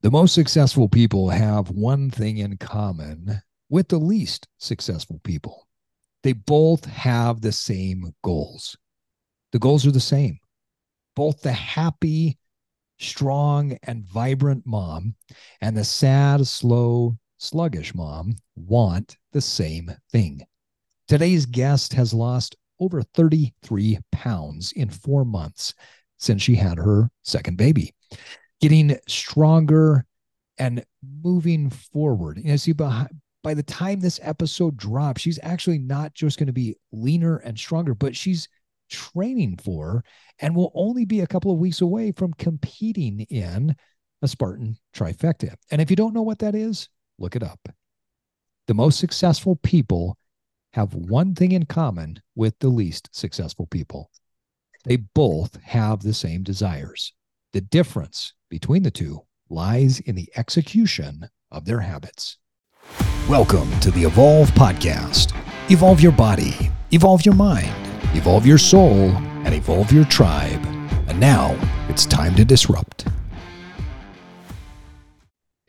The most successful people have one thing in common with the least successful people. They both have the same goals. The goals are the same. Both the happy, strong, and vibrant mom and the sad, slow, sluggish mom want the same thing. Today's guest has lost over 33 pounds in four months since she had her second baby getting stronger and moving forward. You know, see, by, by the time this episode drops, she's actually not just going to be leaner and stronger, but she's training for and will only be a couple of weeks away from competing in a Spartan trifecta. And if you don't know what that is, look it up. The most successful people have one thing in common with the least successful people they both have the same desires. The difference between the two lies in the execution of their habits. Welcome to the Evolve Podcast. Evolve your body, evolve your mind, evolve your soul, and evolve your tribe. And now it's time to disrupt.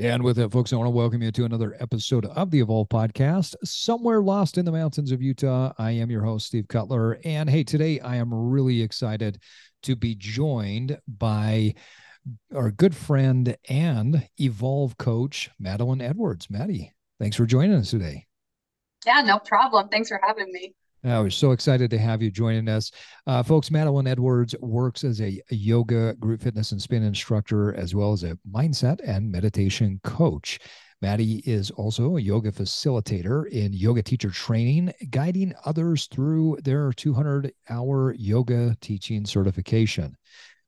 And with that, folks, I want to welcome you to another episode of the Evolve Podcast. Somewhere lost in the mountains of Utah, I am your host, Steve Cutler. And hey, today I am really excited to be joined by our good friend and Evolve coach, Madalyn Edwards. Maddy, thanks for joining us today. Yeah, no problem. Thanks for having me. I was so excited to have you joining us. Uh, folks, Madalyn Edwards works as a, a, yoga, group fitness, and spin instructor, as well as a mindset and meditation coach. Maddy is also a yoga facilitator in yoga teacher training, guiding others through their 200 hour yoga teaching certification.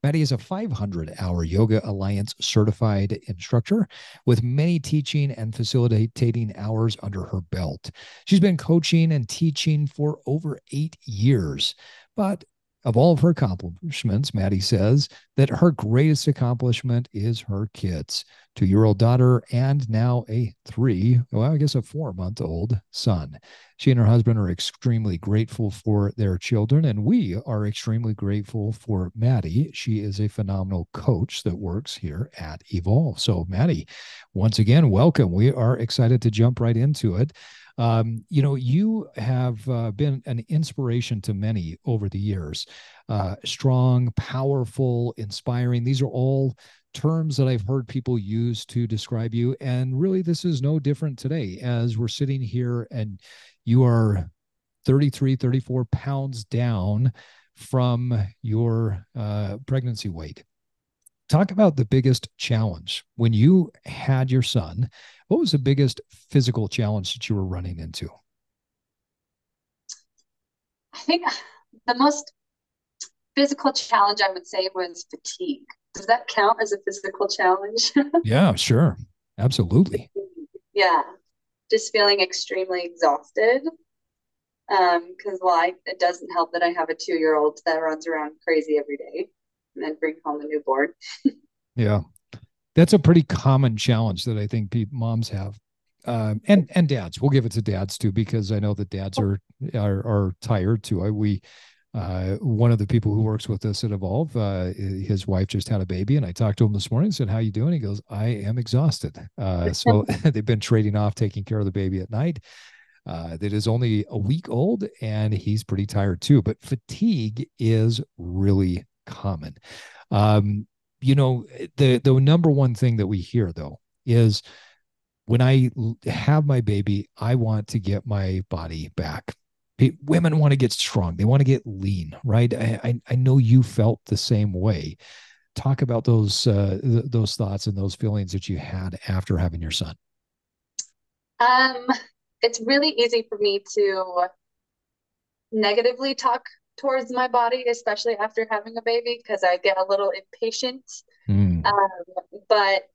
Maddy is a 500 hour Yoga Alliance certified instructor with many teaching and facilitating hours under her belt. She's been coaching and teaching for over eight years, but of all of her accomplishments, Maddy says that her greatest accomplishment is her kids two year old daughter and now a three, well, I guess a four month old son. She and her husband are extremely grateful for their children, and we are extremely grateful for Maddy. She is a phenomenal coach that works here at Evolve. So, Maddy, once again, welcome. We are excited to jump right into it. Um, you know, you have uh, been an inspiration to many over the years. Uh, strong, powerful, inspiring. These are all terms that I've heard people use to describe you. And really, this is no different today as we're sitting here and you are 33, 34 pounds down from your uh, pregnancy weight. Talk about the biggest challenge when you had your son what was the biggest physical challenge that you were running into? I think the most physical challenge I would say was fatigue. Does that count as a physical challenge? yeah, sure. Absolutely. Yeah. Just feeling extremely exhausted. Um, because like it doesn't help that I have a two year old that runs around crazy every day and then bring home a newborn. yeah that's a pretty common challenge that I think moms have. Um, and and dads, we'll give it to dads too because I know that dads are are, are tired too. I, we uh, one of the people who works with us at Evolve, uh, his wife just had a baby, and I talked to him this morning. Said, "How you doing?" He goes, "I am exhausted." Uh, so they've been trading off taking care of the baby at night. Uh, that is only a week old, and he's pretty tired too. But fatigue is really common. Um, you know, the the number one thing that we hear though is when I have my baby, I want to get my body back. Women want to get strong. They want to get lean, right? I, I, I know you felt the same way. Talk about those uh, th- those thoughts and those feelings that you had after having your son. Um, it's really easy for me to negatively talk towards my body, especially after having a baby, because I get a little impatient. Mm. Um, but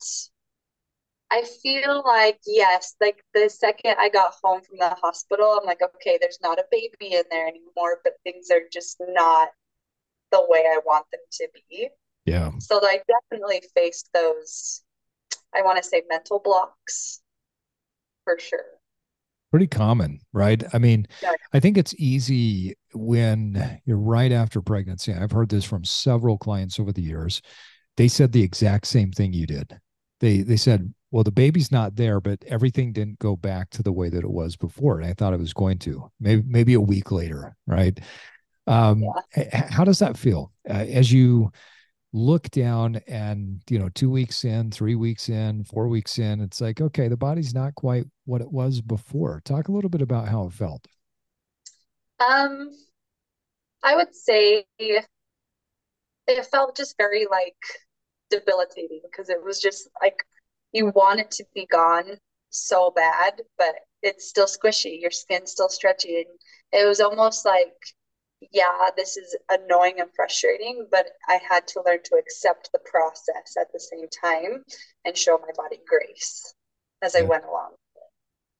I feel like, yes, like the second I got home from the hospital, I'm like, okay, there's not a baby in there anymore, but things are just not the way I want them to be. Yeah. So I definitely faced those, I want to say mental blocks for sure pretty common, right? I mean, yeah. I think it's easy when you're right after pregnancy. I've heard this from several clients over the years. They said the exact same thing you did. they they said, well, the baby's not there, but everything didn't go back to the way that it was before. And I thought it was going to. Maybe maybe a week later, right? Um, yeah. How does that feel uh, as you look down and you know two weeks in, three weeks in, four weeks in? It's like okay, the body's not quite what it was before. Talk a little bit about how it felt. Um, I would say it felt just very like debilitating because it was just like you want it to be gone so bad, but it's still squishy. Your skin's still stretchy. And it was almost like, yeah, this is annoying and frustrating, but I had to learn to accept the process at the same time and show my body grace as yeah. I went along.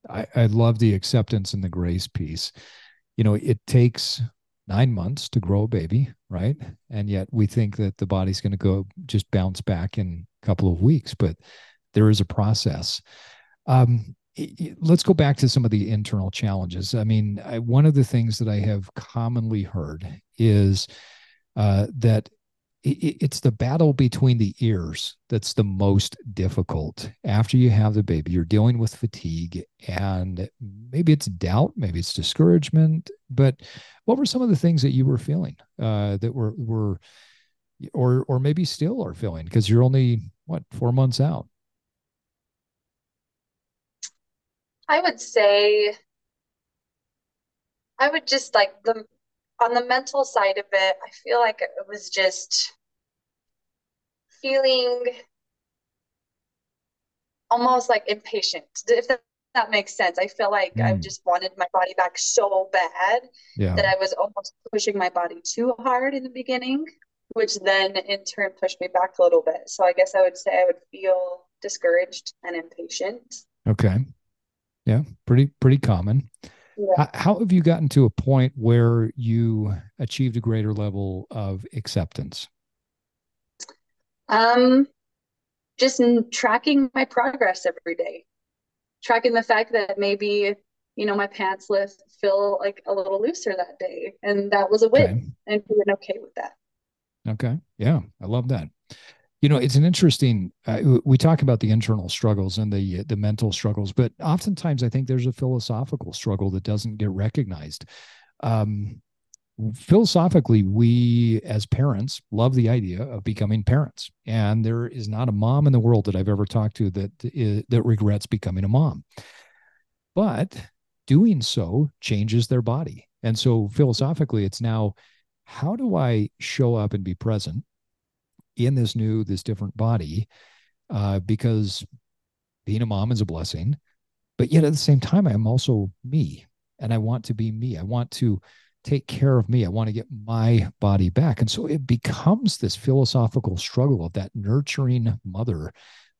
I, I love the acceptance and the grace piece. You know, it takes nine months to grow a baby, right? And yet we think that the body's going to go just bounce back in a couple of weeks, but there is a process. Um, let's go back to some of the internal challenges. I mean, I, one of the things that I have commonly heard is uh, that it's the battle between the ears that's the most difficult after you have the baby. You're dealing with fatigue and maybe it's doubt maybe it's discouragement but what were some of the things that you were feeling uh, that were were or or maybe still are feeling? Because you're only what four months out i would say i would just like the on the mental side of it i feel like it was just feeling almost like impatient if that, that makes sense i feel like mm. i just wanted my body back so bad yeah. that i was almost pushing my body too hard in the beginning which then in turn pushed me back a little bit so i guess i would say i would feel discouraged and impatient okay yeah pretty pretty common yeah. how have you gotten to a point where you achieved a greater level of acceptance um, just tracking my progress every day, tracking the fact that maybe you know my pants lift feel like a little looser that day, and that was a win, okay. and being okay with that. Okay, yeah, I love that. You know, it's an interesting. Uh, we talk about the internal struggles and the the mental struggles, but oftentimes I think there's a philosophical struggle that doesn't get recognized. Um, philosophically, we as parents love the idea of becoming parents, and there is not a mom in the world that I've ever talked to that is, that regrets becoming a mom. But doing so changes their body, and so philosophically, it's now how do I show up and be present in this new, this different body? Uh, because being a mom is a blessing, but yet at the same time, I am also me, and I want to be me. I want to take care of me. I want to get my body back. And so it becomes this philosophical struggle of that nurturing mother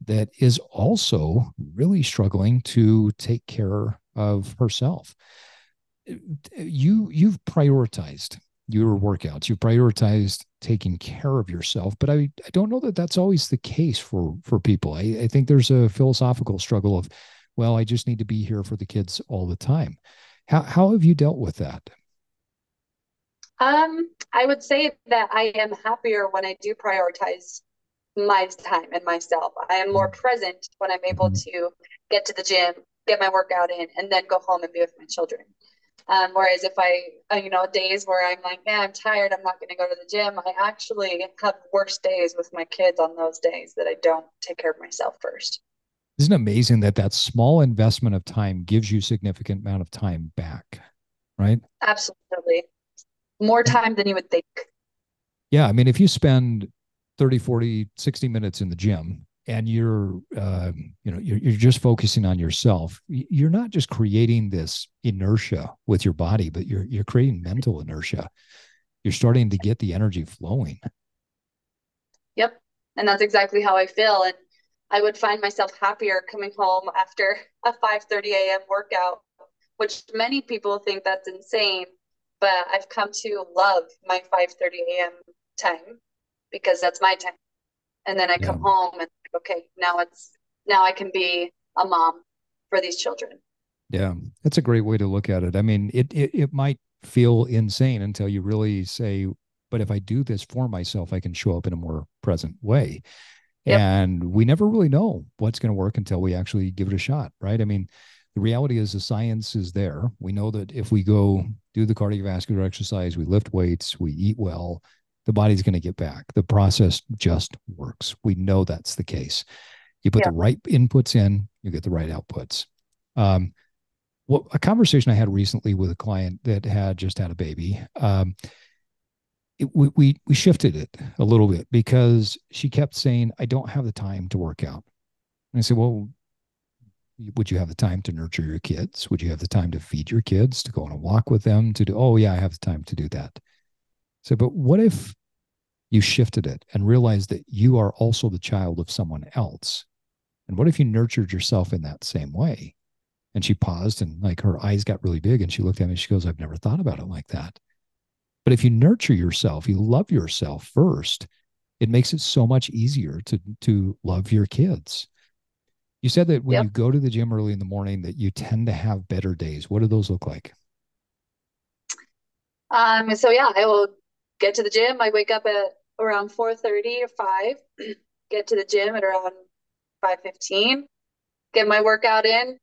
that is also really struggling to take care of herself. You you've prioritized your workouts. You've prioritized taking care of yourself, but I, I don't know that that's always the case for for people. I, I think there's a philosophical struggle of, well, I just need to be here for the kids all the time. How how have you dealt with that? Um, I would say that I am happier when I do prioritize my time and myself. I am more present when I'm able mm-hmm. to get to the gym, get my workout in, and then go home and be with my children. Um, whereas if I, uh, you know, days where I'm like, yeah, I'm tired, I'm not going to go to the gym, I actually have worse days with my kids on those days that I don't take care of myself first. Isn't it amazing that that small investment of time gives you significant amount of time back, right? Absolutely more time than you would think. Yeah. I mean, if you spend 30, 40, 60 minutes in the gym and you're, uh, you know, you're, you're just focusing on yourself, you're not just creating this inertia with your body, but you're, you're creating mental inertia. You're starting to get the energy flowing. Yep. And that's exactly how I feel. And I would find myself happier coming home after a 5 30 a.m. workout, which many people think that's insane but I've come to love my 5:30 a.m. time because that's my time. And then I yeah. come home and okay, now it's now I can be a mom for these children. Yeah, that's a great way to look at it. I mean, it it, it might feel insane until you really say, but if I do this for myself, I can show up in a more present way. Yep. And we never really know what's going to work until we actually give it a shot, right? I mean, the reality is the science is there. We know that if we go do the cardiovascular exercise, we lift weights, we eat well, the body's going to get back. The process just works. We know that's the case. You put yeah. the right inputs in, you get the right outputs. Um, what a conversation I had recently with a client that had just had a baby. Um, it, we, we we shifted it a little bit because she kept saying, "I don't have the time to work out." And I said, "Well, would you have the time to nurture your kids? Would you have the time to feed your kids, to go on a walk with them, to do? Oh yeah, I have the time to do that." So, but what if you shifted it and realized that you are also the child of someone else? And what if you nurtured yourself in that same way? And she paused and like her eyes got really big and she looked at me and she goes, I've never thought about it like that. But if you nurture yourself, you love yourself first, it makes it so much easier to to love your kids. You said that when yep. you go to the gym early in the morning that you tend to have better days. What do those look like? Um so yeah, I will get to the gym. I wake up at around 4:30 or 5, get to the gym at around 5:15, get my workout in,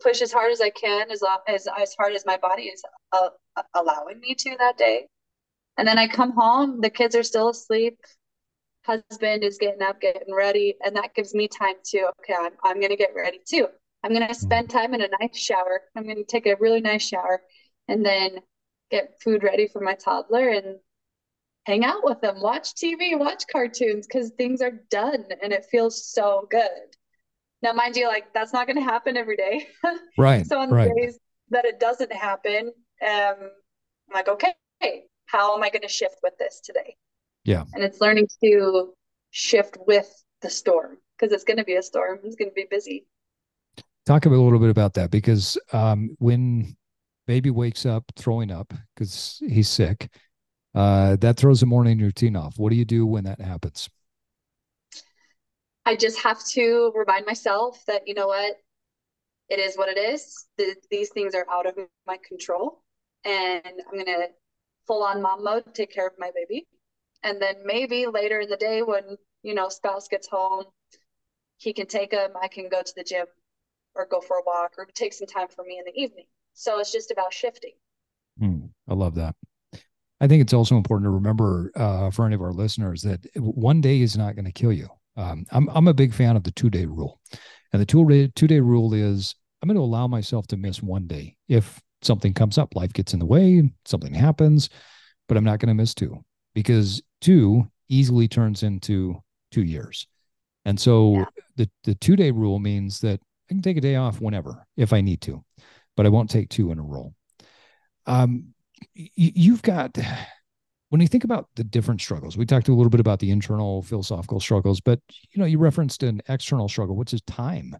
push as hard as I can as as as hard as my body is uh, allowing me to that day. And then I come home, the kids are still asleep. Husband is getting up, getting ready, and that gives me time to, okay, I'm, I'm going to get ready too. I'm going to mm-hmm. spend time in a nice shower. I'm going to take a really nice shower and then get food ready for my toddler and hang out with them, watch TV, watch cartoons because things are done and it feels so good. Now, mind you, like that's not going to happen every day. Right. so on the right. days that it doesn't happen, um, I'm like, okay, how am I going to shift with this today? Yeah. And it's learning to shift with the storm because it's going to be a storm. It's going to be busy. Talk a little bit about that because um, when baby wakes up throwing up because he's sick, uh, that throws the morning routine off. What do you do when that happens? I just have to remind myself that, you know what, it is what it is. The, these things are out of my control. And I'm going to full on mom mode, take care of my baby. And then maybe later in the day when, you know, spouse gets home, he can take him, I can go to the gym or go for a walk or take some time for me in the evening. So it's just about shifting. Mm, I love that. I think it's also important to remember uh, for any of our listeners that one day is not going to kill you. Um, I'm I'm a big fan of the two day rule, and the two day two day rule is I'm going to allow myself to miss one day if something comes up, life gets in the way, something happens, but I'm not going to miss two because two easily turns into two years. And so yeah. the, the two day rule means that I can take a day off whenever if I need to, but I won't take two in a row. Um, you've got, when you think about the different struggles, we talked a little bit about the internal philosophical struggles, but you know, you referenced an external struggle, which is time.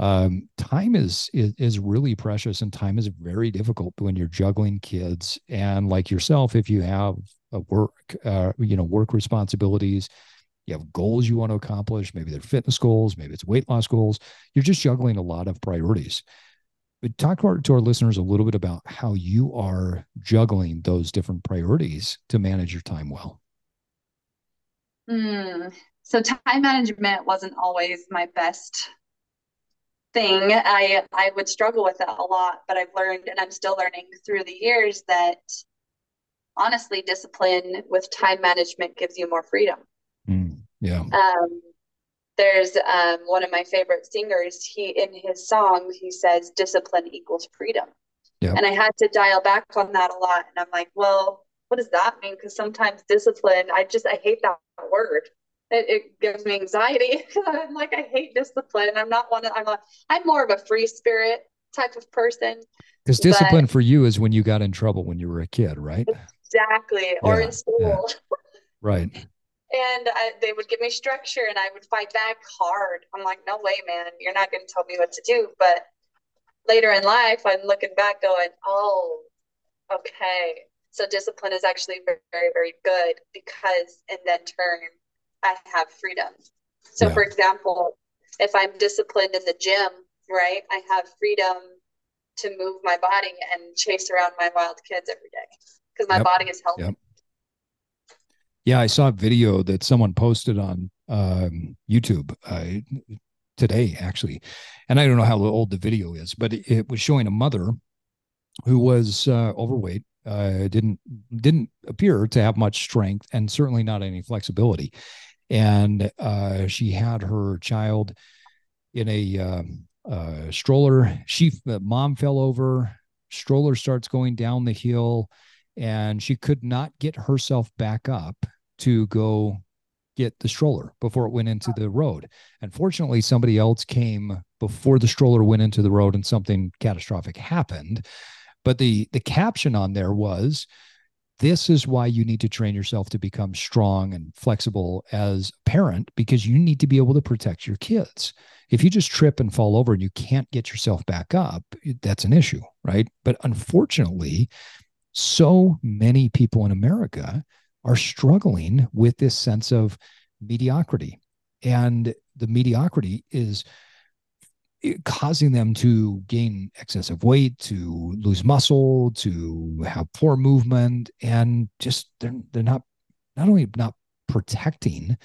Um, time is, is is really precious and time is very difficult when you're juggling kids. And like yourself if you have a work uh, you know work responsibilities you have goals you want to accomplish maybe they're fitness goals maybe it's weight loss goals you're just juggling a lot of priorities but talk to our, to our listeners a little bit about how you are juggling those different priorities to manage your time well mm, so time management wasn't always my best thing. I I would struggle with it a lot, but I've learned and I'm still learning through the years that honestly discipline with time management gives you more freedom. Mm, yeah. Um, there's um, one of my favorite singers. He in his song he says discipline equals freedom. Yeah. And I had to dial back on that a lot. And I'm like, well, what does that mean? Because sometimes discipline, I just I hate that word it, it gives me anxiety. I'm like, I hate discipline. I'm not one of, I'm a, I'm more of a free spirit type of person. Because discipline for you is when you got in trouble when you were a kid, right? Exactly. Or yeah, in school. Yeah. Right. And I, they would give me structure and I would fight back hard. I'm like, no way, man. You're not going to tell me what to do. But later in life, I'm looking back going, oh, okay. So discipline is actually very, very, very good because in that turn, I have freedom. So, yeah. for example, if I'm disciplined in the gym, right, I have freedom to move my body and chase around my wild kids every day because my yep. body is healthy. Yep. Yeah, I saw a video that someone posted on um, YouTube uh, today, actually. And I don't know how old the video is, but it, was showing a mother who was uh, overweight, uh, didn't didn't appear to have much strength, and certainly not any flexibility. And uh, she had her child in a um, uh, stroller. She mom fell over. Stroller starts going down the hill, and she could not get herself back up to go get the stroller before it went into the road. And fortunately, somebody else came before the stroller went into the road, and something catastrophic happened. But the the caption on there was this is why you need to train yourself to become strong and flexible as a parent because you need to be able to protect your kids. If you just trip and fall over and you can't get yourself back up, that's an issue, right? But unfortunately, so many people in America are struggling with this sense of mediocrity. And the mediocrity is causing them to gain excessive weight, to lose muscle, to have poor movement, and just they're they're not not only not protecting,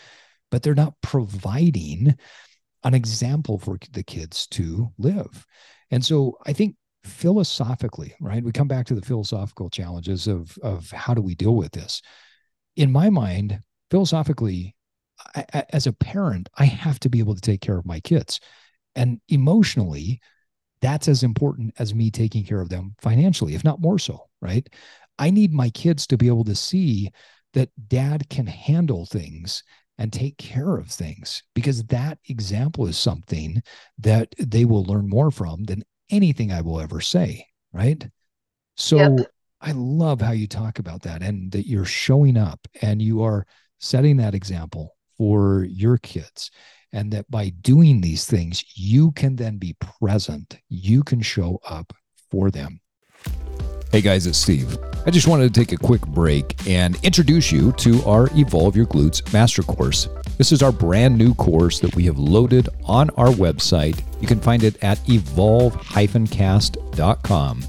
but they're not providing an example for the kids to live. And so I think philosophically, right? We come back to the philosophical challenges of of how do we deal with this. In my mind, philosophically, I, as a parent, I have to be able to take care of my kids. And emotionally, that's as important as me taking care of them financially, if not more so, right? I need my kids to be able to see that dad can handle things and take care of things because that example is something that they will learn more from than anything I will ever say, right? So yep. I love how you talk about that and that you're showing up and you are setting that example for your kids and that by doing these things, you can then be present. You can show up for them. Hey guys, it's Steve. I just wanted to take a quick break and introduce you to our Evolve Your Glutes Master Course. This is our brand new course that we have loaded on our website. You can find it at evolve-cast.com.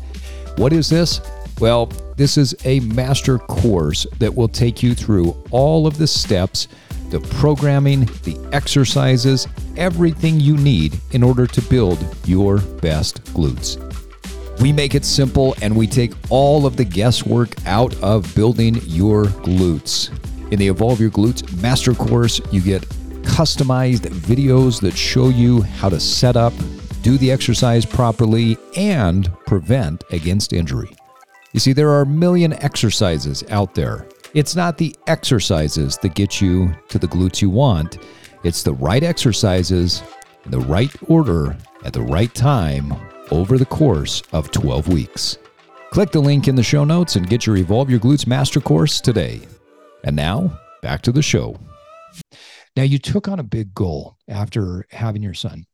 What is this? Well, this is a master course that will take you through all of the steps the programming, the exercises, everything you need in order to build your best glutes. We make it simple and we take all of the guesswork out of building your glutes. In the Evolve Your Glutes Master Course, you get customized videos that show you how to set up, do the exercise properly, and prevent against injury. You see, there are a million exercises out there it's not the exercises that get you to the glutes you want, it's the right exercises in the right order at the right time over the course of 12 weeks. Click the link in the show notes and get your Evolve Your Glutes Master Course today. And now, back to the show. Now, you took on a big goal after having your son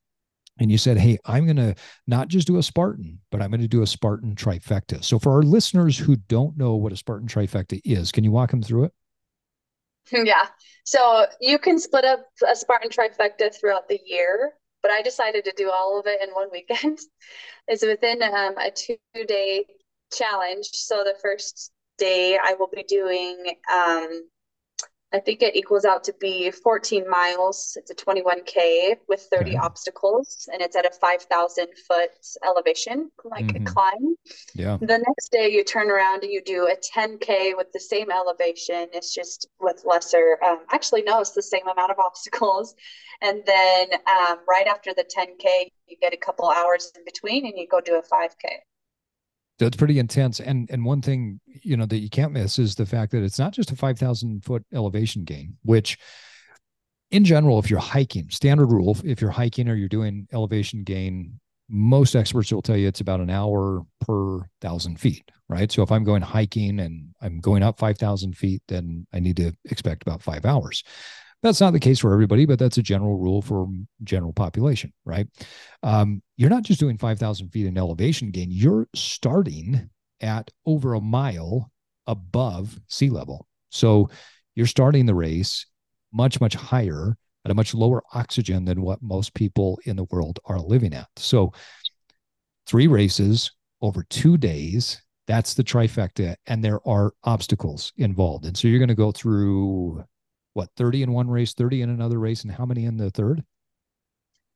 and you said, Hey, I'm going to not just do a Spartan, but I'm going to do a Spartan trifecta. So, for our listeners who don't know what a Spartan trifecta is, can you walk them through it? Yeah. So, you can split up a Spartan trifecta throughout the year, but I decided to do all of it in one weekend. it's within um, a two day challenge. So, the first day I will be doing um, I think it equals out to be 14 miles. It's a 21K with 30 okay. obstacles, and it's at a 5,000 foot elevation, like mm-hmm. a climb. Yeah. The next day, you turn around and you do a 10K with the same elevation. It's just with lesser, um, actually, no, it's the same amount of obstacles. And then um, right after the 10K, you get a couple hours in between and you go do a 5K. That's pretty intense. And and one thing you know that you can't miss is the fact that it's not just a five thousand foot elevation gain, which in general, if you're hiking, standard rule, if you're hiking or you're doing elevation gain, most experts will tell you it's about an hour per thousand feet, right? So if I'm going hiking and I'm going up 5,000 feet, then I need to expect about five hours. That's not the case for everybody, but that's a general rule for general population, right? Um, you're not just doing 5,000 feet in elevation gain, you're starting at over a mile above sea level. So you're starting the race much, much higher at a much lower oxygen than what most people in the world are living at. So three races over two days. That's the trifecta. And there are obstacles involved. And so you're going to go through what 30 in one race, 30 in another race, and how many in the third?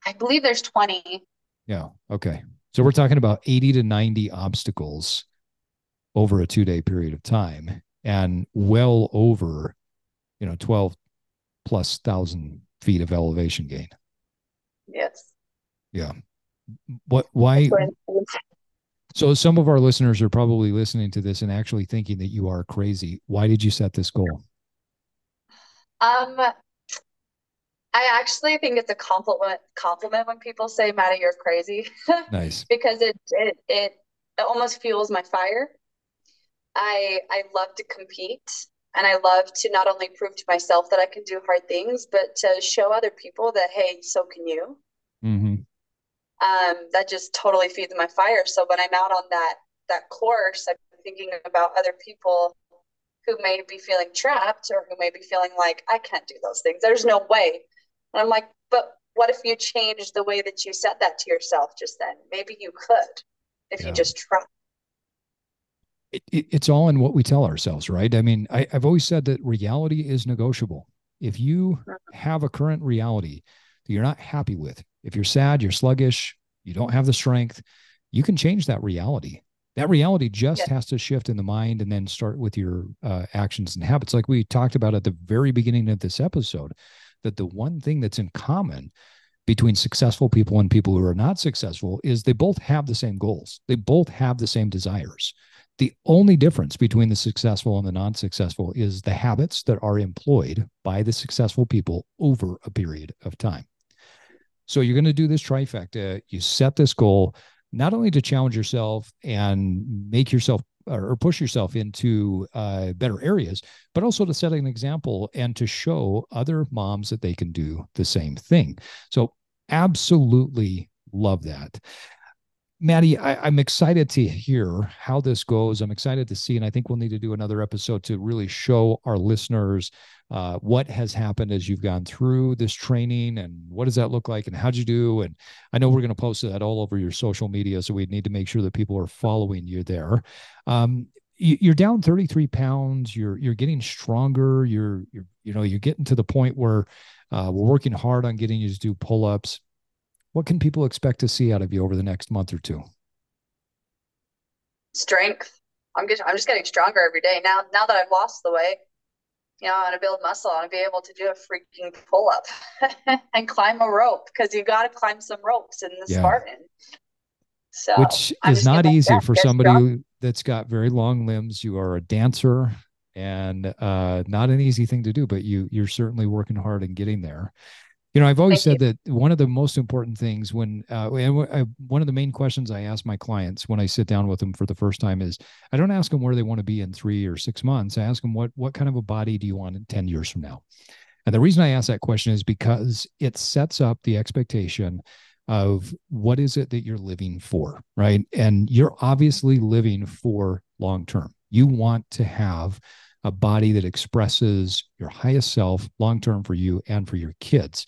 I believe there's 20. Yeah. Okay. So we're talking about 80 to 90 obstacles over a two day period of time and well over, you know, 12 plus thousand feet of elevation gain. Yes. Yeah. What, why? So some of our listeners are probably listening to this and actually thinking that you are crazy. Why did you set this goal? Um, I actually think it's a compliment compliment when people say, Maddy, you're crazy. Nice. because it, it it it almost fuels my fire. I I love to compete and I love to not only prove to myself that I can do hard things, but to show other people that hey, so can you. Mm-hmm. Um, that just totally feeds my fire. So when I'm out on that that course, I'm thinking about other people who may be feeling trapped or who may be feeling like I can't do those things. There's no way. And I'm like, but what if you change the way that you said that to yourself just then? Maybe you could if yeah. you just try. It, it, it's all in what we tell ourselves, right? I mean, I, I've always said that reality is negotiable. If you mm-hmm. have a current reality that you're not happy with, if you're sad, you're sluggish, you don't have the strength, you can change that reality. That reality just has to shift in the mind and then start with your uh, actions and habits. Like we talked about at the very beginning of this episode, that the one thing that's in common between successful people and people who are not successful is they both have the same goals. They both have the same desires. The only difference between the successful and the non successful is the habits that are employed by the successful people over a period of time. So you're going to do this trifecta. You set this goal not only to challenge yourself and make yourself or push yourself into uh, better areas, but also to set an example and to show other moms that they can do the same thing. So, absolutely love that. Maddy, I, am excited to hear how this goes. I'm excited to see, and I think we'll need to do another episode to really show our listeners uh, what has happened as you've gone through this training and what does that look like and how'd you do. And I know we're going to post that all over your social media, so we need to make sure that people are following you there. Um, you're down 33 pounds. You're you're getting stronger. You're you're you know you're getting to the point where uh, we're working hard on getting you to do pull ups what can people expect to see out of you over the next month or two? Strength. I'm just I'm just getting stronger every day. Now now that I've lost the weight, you know, I want to build muscle. I want to be able to do a freaking pull up and climb a rope because you got to climb some ropes in the yeah. Spartan. So, which I'm is not easy for somebody that's got very long limbs. You are a dancer and uh, not an easy thing to do, but you you're certainly working hard and getting there. You know, I've always Thank said you. that one of the most important things when, uh, and I, one of the main questions I ask my clients when I sit down with them for the first time is, I don't ask them where they want to be in three or six months. I ask them what what kind of a body do you want in ten years from now. And the reason I ask that question is because it sets up the expectation of what is it that you're living for, right? And you're obviously living for long term. You want to have a body that expresses your highest self long term for you and for your kids.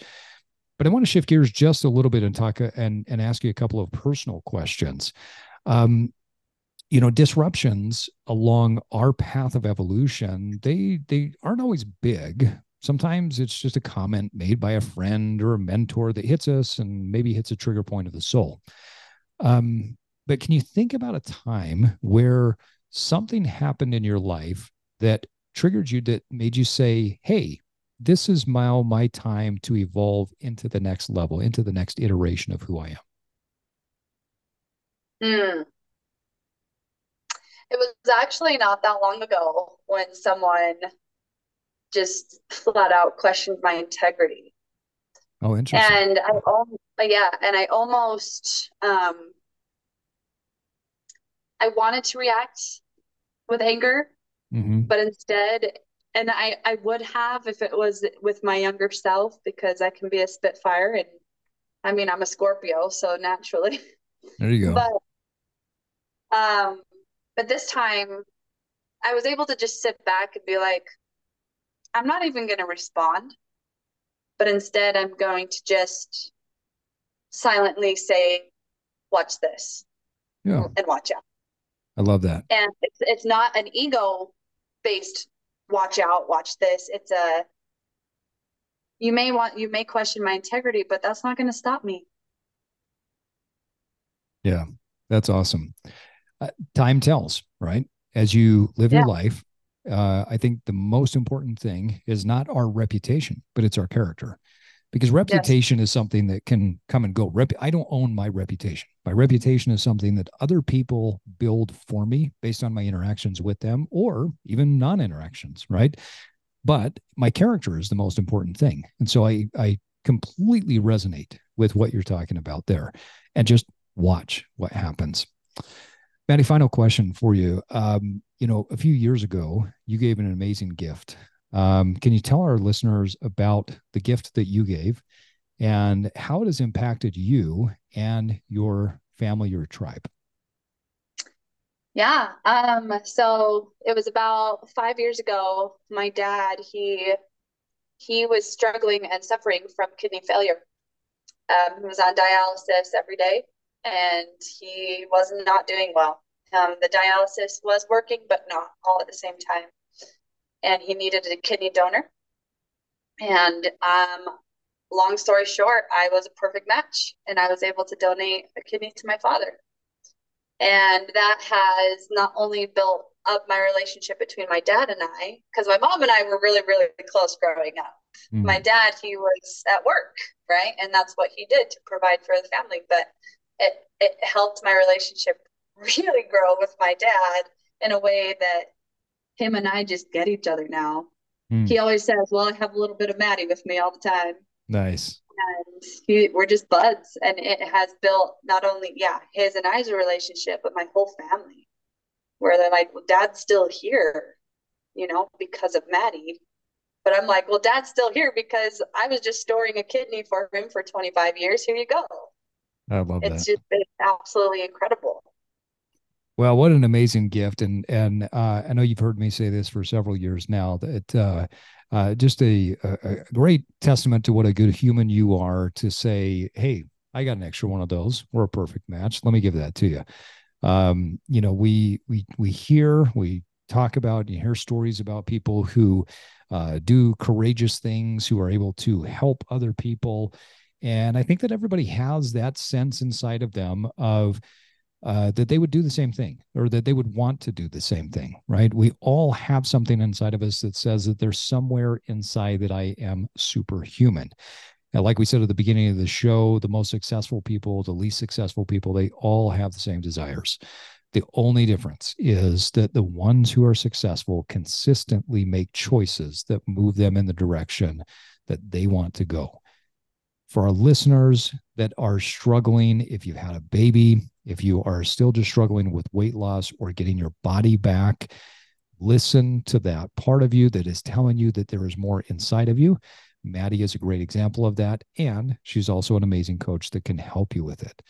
But I want to shift gears just a little bit and talk and, and ask you a couple of personal questions. Um, you know, disruptions along our path of evolution, they they aren't always big. Sometimes it's just a comment made by a friend or a mentor that hits us and maybe hits a trigger point of the soul. Um, but can you think about a time where something happened in your life that triggered you that made you say, hey, this is my, my time to evolve into the next level, into the next iteration of who I am? Mm. It was actually not that long ago when someone just flat out questioned my integrity. Oh, interesting. And I, yeah, and I almost, um, I wanted to react with anger, Mm-hmm. But instead, and I, I would have if it was with my younger self because I can be a spitfire and I mean I'm a Scorpio, so naturally. There you go. But um but this time I was able to just sit back and be like, I'm not even gonna respond. But instead I'm going to just silently say, watch this. Yeah. And watch out. I love that. And it's it's not an ego based watch out, watch this. It's a you may want you may question my integrity, but that's not going to stop me. Yeah, that's awesome. Uh, time tells, right? As you live yeah. your life, uh, I think the most important thing is not our reputation, but it's our character. Because reputation yes. is something that can come and go. Rep- I don't own my reputation. My reputation is something that other people build for me based on my interactions with them or even non interactions, right? But my character is the most important thing. And so I, I completely resonate with what you're talking about there. And just watch what happens. Maddy, final question for you. Um, you know, a few years ago, you gave an amazing gift. Um, can you tell our listeners about the gift that you gave and how it has impacted you and your family, your tribe? Yeah. Um, so it was about five years ago. My dad, he he was struggling and suffering from kidney failure. Um, he was on dialysis every day and he was not doing well. Um, the dialysis was working, but not all at the same time. And he needed a kidney donor. And um, long story short, I was a perfect match and I was able to donate a kidney to my father. And that has not only built up my relationship between my dad and I, because my mom and I were really, really close growing up. Mm. My dad, he was at work, right? And that's what he did to provide for the family. But it it helped my relationship really grow with my dad in a way that him and I just get each other now. Mm. He always says, "Well, I have a little bit of Maddy with me all the time." Nice. And he, we're just buds, and it has built not only yeah his and I's relationship, but my whole family, where they're like, well, "Dad's still here," you know, because of Maddy. But I'm like, well, Dad's still here because I was just storing a kidney for him for 25 years. Here you go. I love it's that. just been absolutely incredible. Well, what an amazing gift, and and uh, I know you've heard me say this for several years now. That uh, uh, just a, a, great testament to what a good human you are to say, "Hey, I got an extra one of those. We're a perfect match. Let me give that to you." Um, you know, we we we hear, we talk about, you hear stories about people who uh, do courageous things, who are able to help other people, and I think that everybody has that sense inside of them of uh, that they would do the same thing or that they would want to do the same thing, right? We all have something inside of us that says that there's somewhere inside that I am superhuman. And like we said at the beginning of the show, the most successful people, the least successful people, they all have the same desires. The only difference is that the ones who are successful consistently make choices that move them in the direction that they want to go for our listeners that are struggling, if you've had a baby, if you are still just struggling with weight loss or getting your body back, listen to that part of you that is telling you that there is more inside of you. Maddy is a great example of that. And she's also an amazing coach that can help you with it.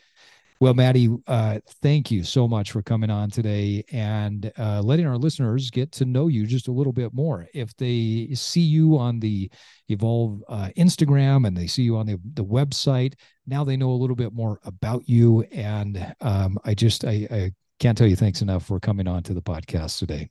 Well, Maddy, uh, thank you so much for coming on today and uh, letting our listeners get to know you just a little bit more. If they see you on the Evolve uh, Instagram and they see you on the, the website, now they know a little bit more about you. And um, I just, I, I can't tell you thanks enough for coming on to the podcast today.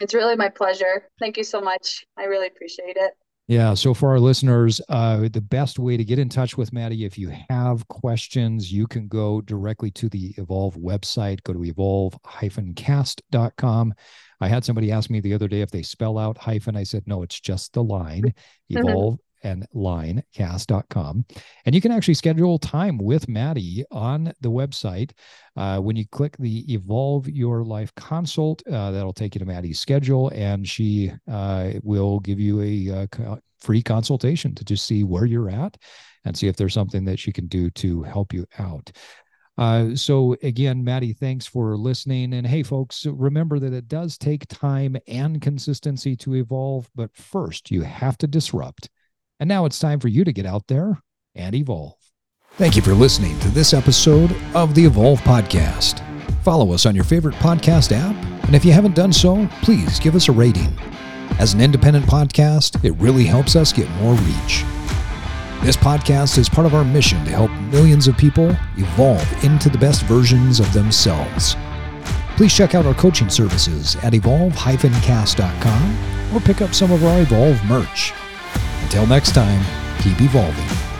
It's really my pleasure. Thank you so much. I really appreciate it. Yeah. So for our listeners, uh, the best way to get in touch with Maddy, if you have questions, you can go directly to the Evolve website. Go to evolve-cast.com. I had somebody ask me the other day if they spell out hyphen. I said, no, it's just the line, evolve and linecast.com. And you can actually schedule time with Maddy on the website. Uh, when you click the Evolve Your Life consult, uh, that'll take you to Maddy's schedule, and she uh, will give you a uh, free consultation to just see where you're at and see if there's something that she can do to help you out. Uh, so again, Maddy, thanks for listening. And hey, folks, remember that it does take time and consistency to evolve, but first you have to disrupt and now it's time for you to get out there and evolve. Thank you for listening to this episode of the Evolve Podcast. Follow us on your favorite podcast app, and if you haven't done so, please give us a rating. As an independent podcast, it really helps us get more reach. This podcast is part of our mission to help millions of people evolve into the best versions of themselves. Please check out our coaching services at evolve-cast.com or pick up some of our Evolve merch. Until next time, keep evolving.